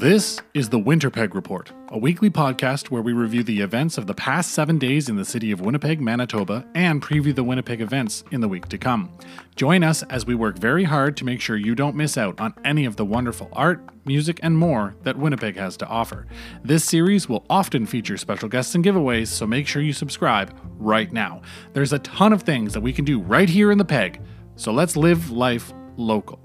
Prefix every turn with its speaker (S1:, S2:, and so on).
S1: This is the Winterpeg Report, a weekly podcast where we review the events of the past seven days in the city of Winnipeg, Manitoba, and preview the Winnipeg events in the week to come. Join us as we work very hard to make sure you don't miss out on any of the wonderful art, music, and more that Winnipeg has to offer. This series will often feature special guests and giveaways, so make sure you subscribe right now. There's a ton of things that we can do right here in the Peg, so let's live life local.